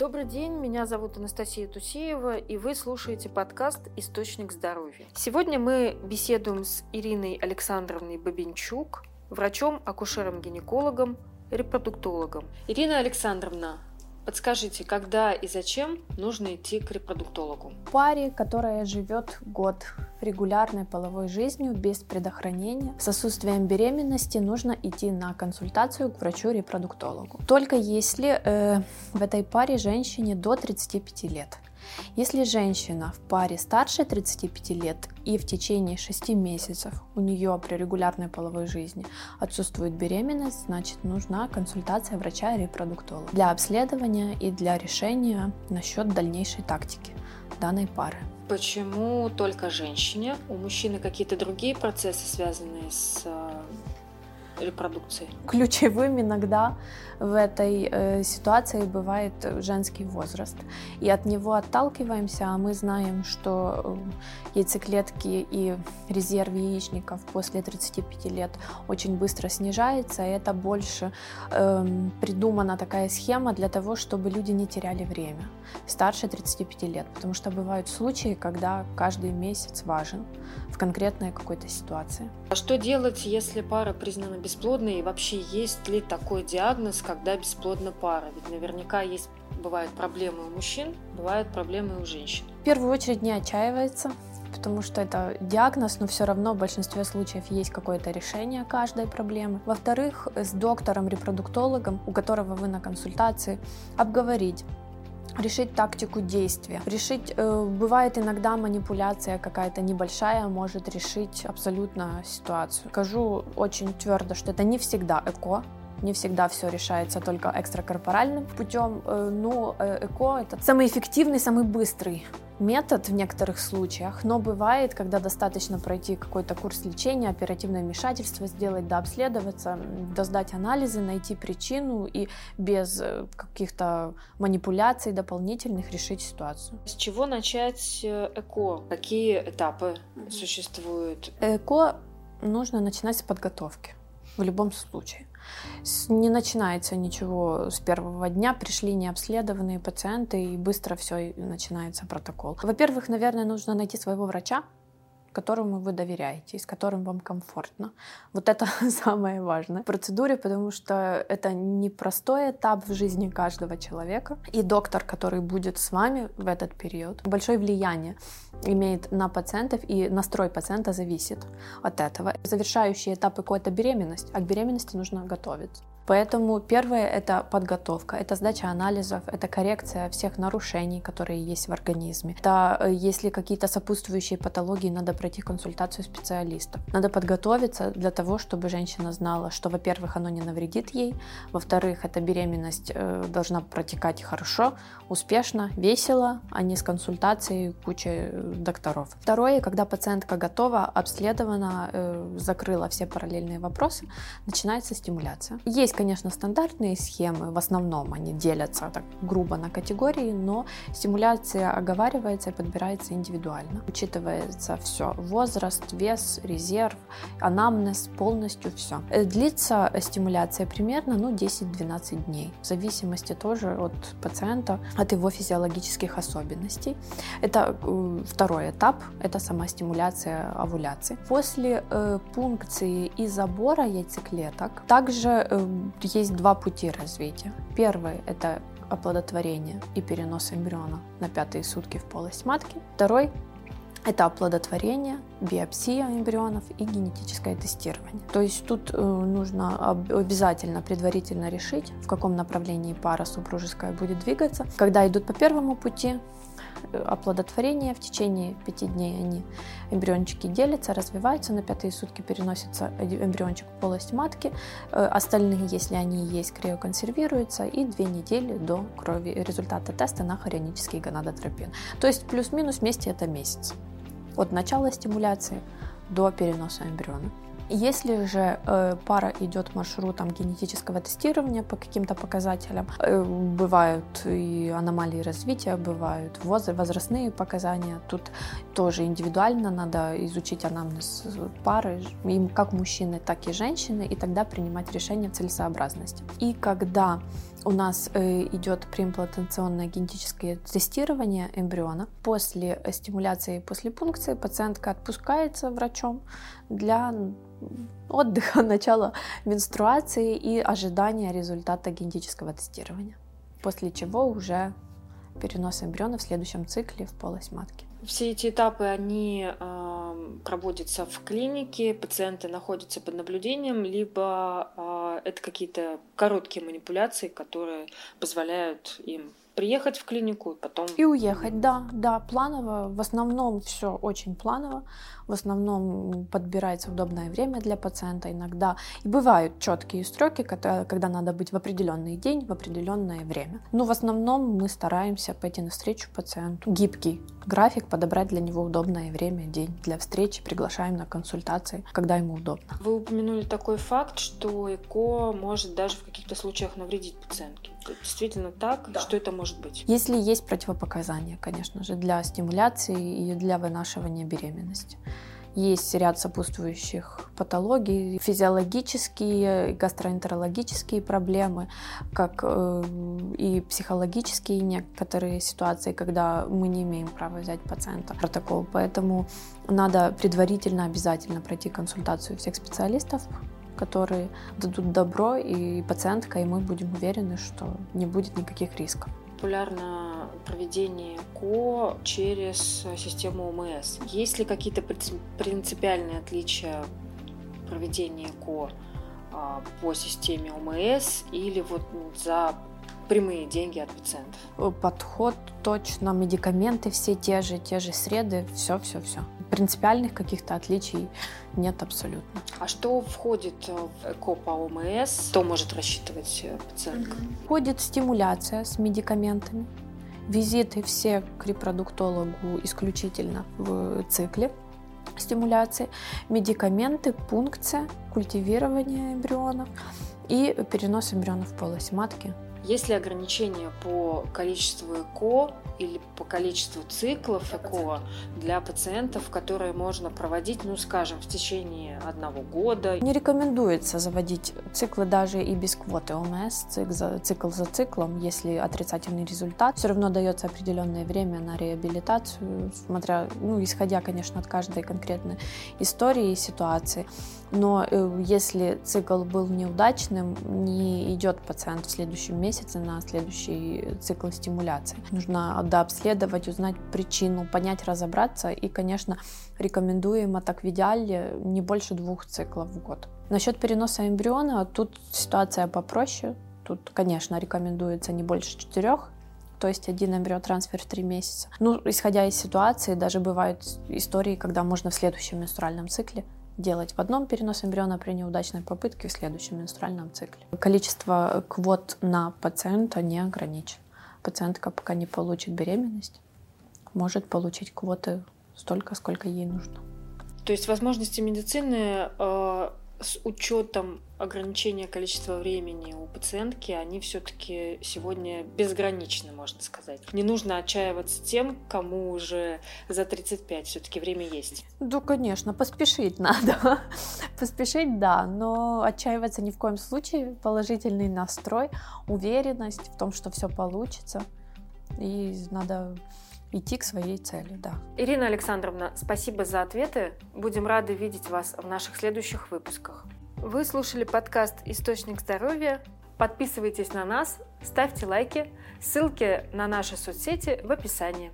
Добрый день, меня зовут Анастасия Тусеева, и вы слушаете подкаст «Источник здоровья». Сегодня мы беседуем с Ириной Александровной Бабинчук, врачом-акушером-гинекологом, репродуктологом. Ирина Александровна, Подскажите, когда и зачем нужно идти к репродуктологу? Паре, которая живет год регулярной половой жизнью без предохранения, с отсутствием беременности, нужно идти на консультацию к врачу-репродуктологу. Только если э, в этой паре женщине до 35 лет. Если женщина в паре старше 35 лет и в течение 6 месяцев у нее при регулярной половой жизни отсутствует беременность, значит нужна консультация врача-репродуктолога для обследования и для решения насчет дальнейшей тактики данной пары. Почему только женщине? У мужчины какие-то другие процессы, связанные с репродукцией? Ключевым иногда в этой э, ситуации бывает женский возраст. И от него отталкиваемся, а мы знаем, что э, яйцеклетки и резерв яичников после 35 лет очень быстро снижается. И это больше э, придумана такая схема для того, чтобы люди не теряли время старше 35 лет. Потому что бывают случаи, когда каждый месяц важен в конкретной какой-то ситуации. А что делать, если пара признана бесплодной? Вообще есть ли такой диагноз, когда бесплодна пара. Ведь наверняка есть бывают проблемы у мужчин, бывают проблемы у женщин. В первую очередь не отчаивается, потому что это диагноз, но все равно в большинстве случаев есть какое-то решение каждой проблемы. Во-вторых, с доктором-репродуктологом, у которого вы на консультации, обговорить, решить тактику действия. Решить, э, бывает иногда манипуляция какая-то небольшая может решить абсолютно ситуацию. Скажу очень твердо, что это не всегда эко, не всегда все решается только экстракорпоральным путем, э, но э, ЭКО это самый эффективный, самый быстрый метод в некоторых случаях, но бывает, когда достаточно пройти какой-то курс лечения, оперативное вмешательство сделать, дообследоваться, доздать анализы, найти причину и без э, каких-то манипуляций дополнительных решить ситуацию. С чего начать ЭКО? Какие этапы существуют? ЭКО нужно начинать с подготовки в любом случае. Не начинается ничего с первого дня, пришли необследованные пациенты, и быстро все начинается протокол. Во-первых, наверное, нужно найти своего врача, которому вы доверяете с которым вам комфортно. Вот это самое важное в процедуре, потому что это непростой этап в жизни каждого человека. И доктор, который будет с вами в этот период, большое влияние имеет на пациентов, и настрой пациента зависит от этого. Завершающий этап какой-то беременность, а к беременности нужно готовиться. Поэтому первое – это подготовка, это сдача анализов, это коррекция всех нарушений, которые есть в организме. Это э, если какие-то сопутствующие патологии, надо пройти консультацию специалистов. Надо подготовиться для того, чтобы женщина знала, что, во-первых, оно не навредит ей, во-вторых, эта беременность э, должна протекать хорошо, успешно, весело, а не с консультацией кучи э, докторов. Второе, когда пациентка готова, обследована, закрыла все параллельные вопросы, начинается стимуляция. Есть конечно, стандартные схемы, в основном они делятся так грубо на категории, но стимуляция оговаривается и подбирается индивидуально. Учитывается все, возраст, вес, резерв, анамнез, полностью все. Э, длится стимуляция примерно ну, 10-12 дней, в зависимости тоже от пациента, от его физиологических особенностей. Это э, второй этап, это сама стимуляция овуляции. После э, пункции и забора яйцеклеток также э, есть два пути развития. Первый – это оплодотворение и перенос эмбриона на пятые сутки в полость матки. Второй это оплодотворение, биопсия эмбрионов и генетическое тестирование. То есть тут э, нужно обязательно предварительно решить, в каком направлении пара супружеская будет двигаться. Когда идут по первому пути, оплодотворения. В течение пяти дней они, эмбриончики делятся, развиваются, на пятые сутки переносится эмбриончик в полость матки. Э, остальные, если они есть, криоконсервируются и две недели до крови результата теста на хорионический гонадотропин. То есть плюс-минус вместе это месяц. От начала стимуляции до переноса эмбриона. Если же э, пара идет маршрутом генетического тестирования по каким-то показателям, э, бывают и аномалии развития, бывают возрастные показания. Тут тоже индивидуально надо изучить анамнез пары, им как мужчины, так и женщины, и тогда принимать решение целесообразности. И когда у нас э, идет преимплантационное генетическое тестирование эмбриона. После стимуляции после пункции пациентка отпускается врачом для отдыха, начала менструации и ожидания результата генетического тестирования. После чего уже перенос эмбриона в следующем цикле в полость матки. Все эти этапы, они э, проводятся в клинике, пациенты находятся под наблюдением, либо э, это какие-то короткие манипуляции, которые позволяют им приехать в клинику и потом... И уехать, да, да, планово. В основном все очень планово. В основном подбирается удобное время для пациента иногда. И бывают четкие когда, когда надо быть в определенный день, в определенное время. Но в основном мы стараемся пойти навстречу пациенту. Гибкий график, подобрать для него удобное время, день для встречи, приглашаем на консультации, когда ему удобно. Вы упомянули такой факт, что ЭКО может даже в каких-то случаях навредить пациентке. Действительно так? Да. Что это может быть? Если есть противопоказания, конечно же, для стимуляции и для вынашивания беременности. Есть ряд сопутствующих патологий, физиологические, гастроэнтерологические проблемы, как э, и психологические некоторые ситуации, когда мы не имеем права взять пациента в протокол. Поэтому надо предварительно обязательно пройти консультацию всех специалистов, которые дадут добро, и пациентка, и мы будем уверены, что не будет никаких рисков популярно проведение КО через систему ОМС. Есть ли какие-то принципиальные отличия проведения КО а, по системе ОМС или вот за прямые деньги от пациентов? Подход точно, медикаменты все те же, те же среды, все-все-все принципиальных каких-то отличий нет абсолютно. А что входит в ЭКО по ОМС? Что может рассчитывать э, пациентка? Входит стимуляция с медикаментами, визиты все к репродуктологу исключительно в цикле стимуляции, медикаменты, пункция, культивирование эмбрионов и перенос эмбрионов в полость матки есть ли ограничения по количеству ЭКО или по количеству циклов ЭКО для пациентов, которые можно проводить, ну, скажем, в течение одного года? Не рекомендуется заводить циклы даже и без квоты ОМС, цикл за, цикл за циклом, если отрицательный результат. Все равно дается определенное время на реабилитацию, смотря, ну, исходя, конечно, от каждой конкретной истории и ситуации. Но э, если цикл был неудачным, не идет пациент в следующем месяце на следующий цикл стимуляции. Нужно дообследовать, узнать причину, понять, разобраться. И, конечно, рекомендуемо так в идеале не больше двух циклов в год. Насчет переноса эмбриона, тут ситуация попроще. Тут, конечно, рекомендуется не больше четырех то есть один эмбриотрансфер в три месяца. Ну, исходя из ситуации, даже бывают истории, когда можно в следующем менструальном цикле делать в одном перенос эмбриона при неудачной попытке в следующем менструальном цикле. Количество квот на пациента не ограничено. Пациентка пока не получит беременность, может получить квоты столько, сколько ей нужно. То есть возможности медицины э, с учетом ограничения количества времени у пациентки, они все-таки сегодня безграничны, можно сказать. Не нужно отчаиваться тем, кому уже за 35 все-таки время есть. Да, конечно, поспешить надо. поспешить, да, но отчаиваться ни в коем случае. Положительный настрой, уверенность в том, что все получится. И надо идти к своей цели, да. Ирина Александровна, спасибо за ответы. Будем рады видеть вас в наших следующих выпусках. Вы слушали подкаст «Источник здоровья». Подписывайтесь на нас, ставьте лайки. Ссылки на наши соцсети в описании.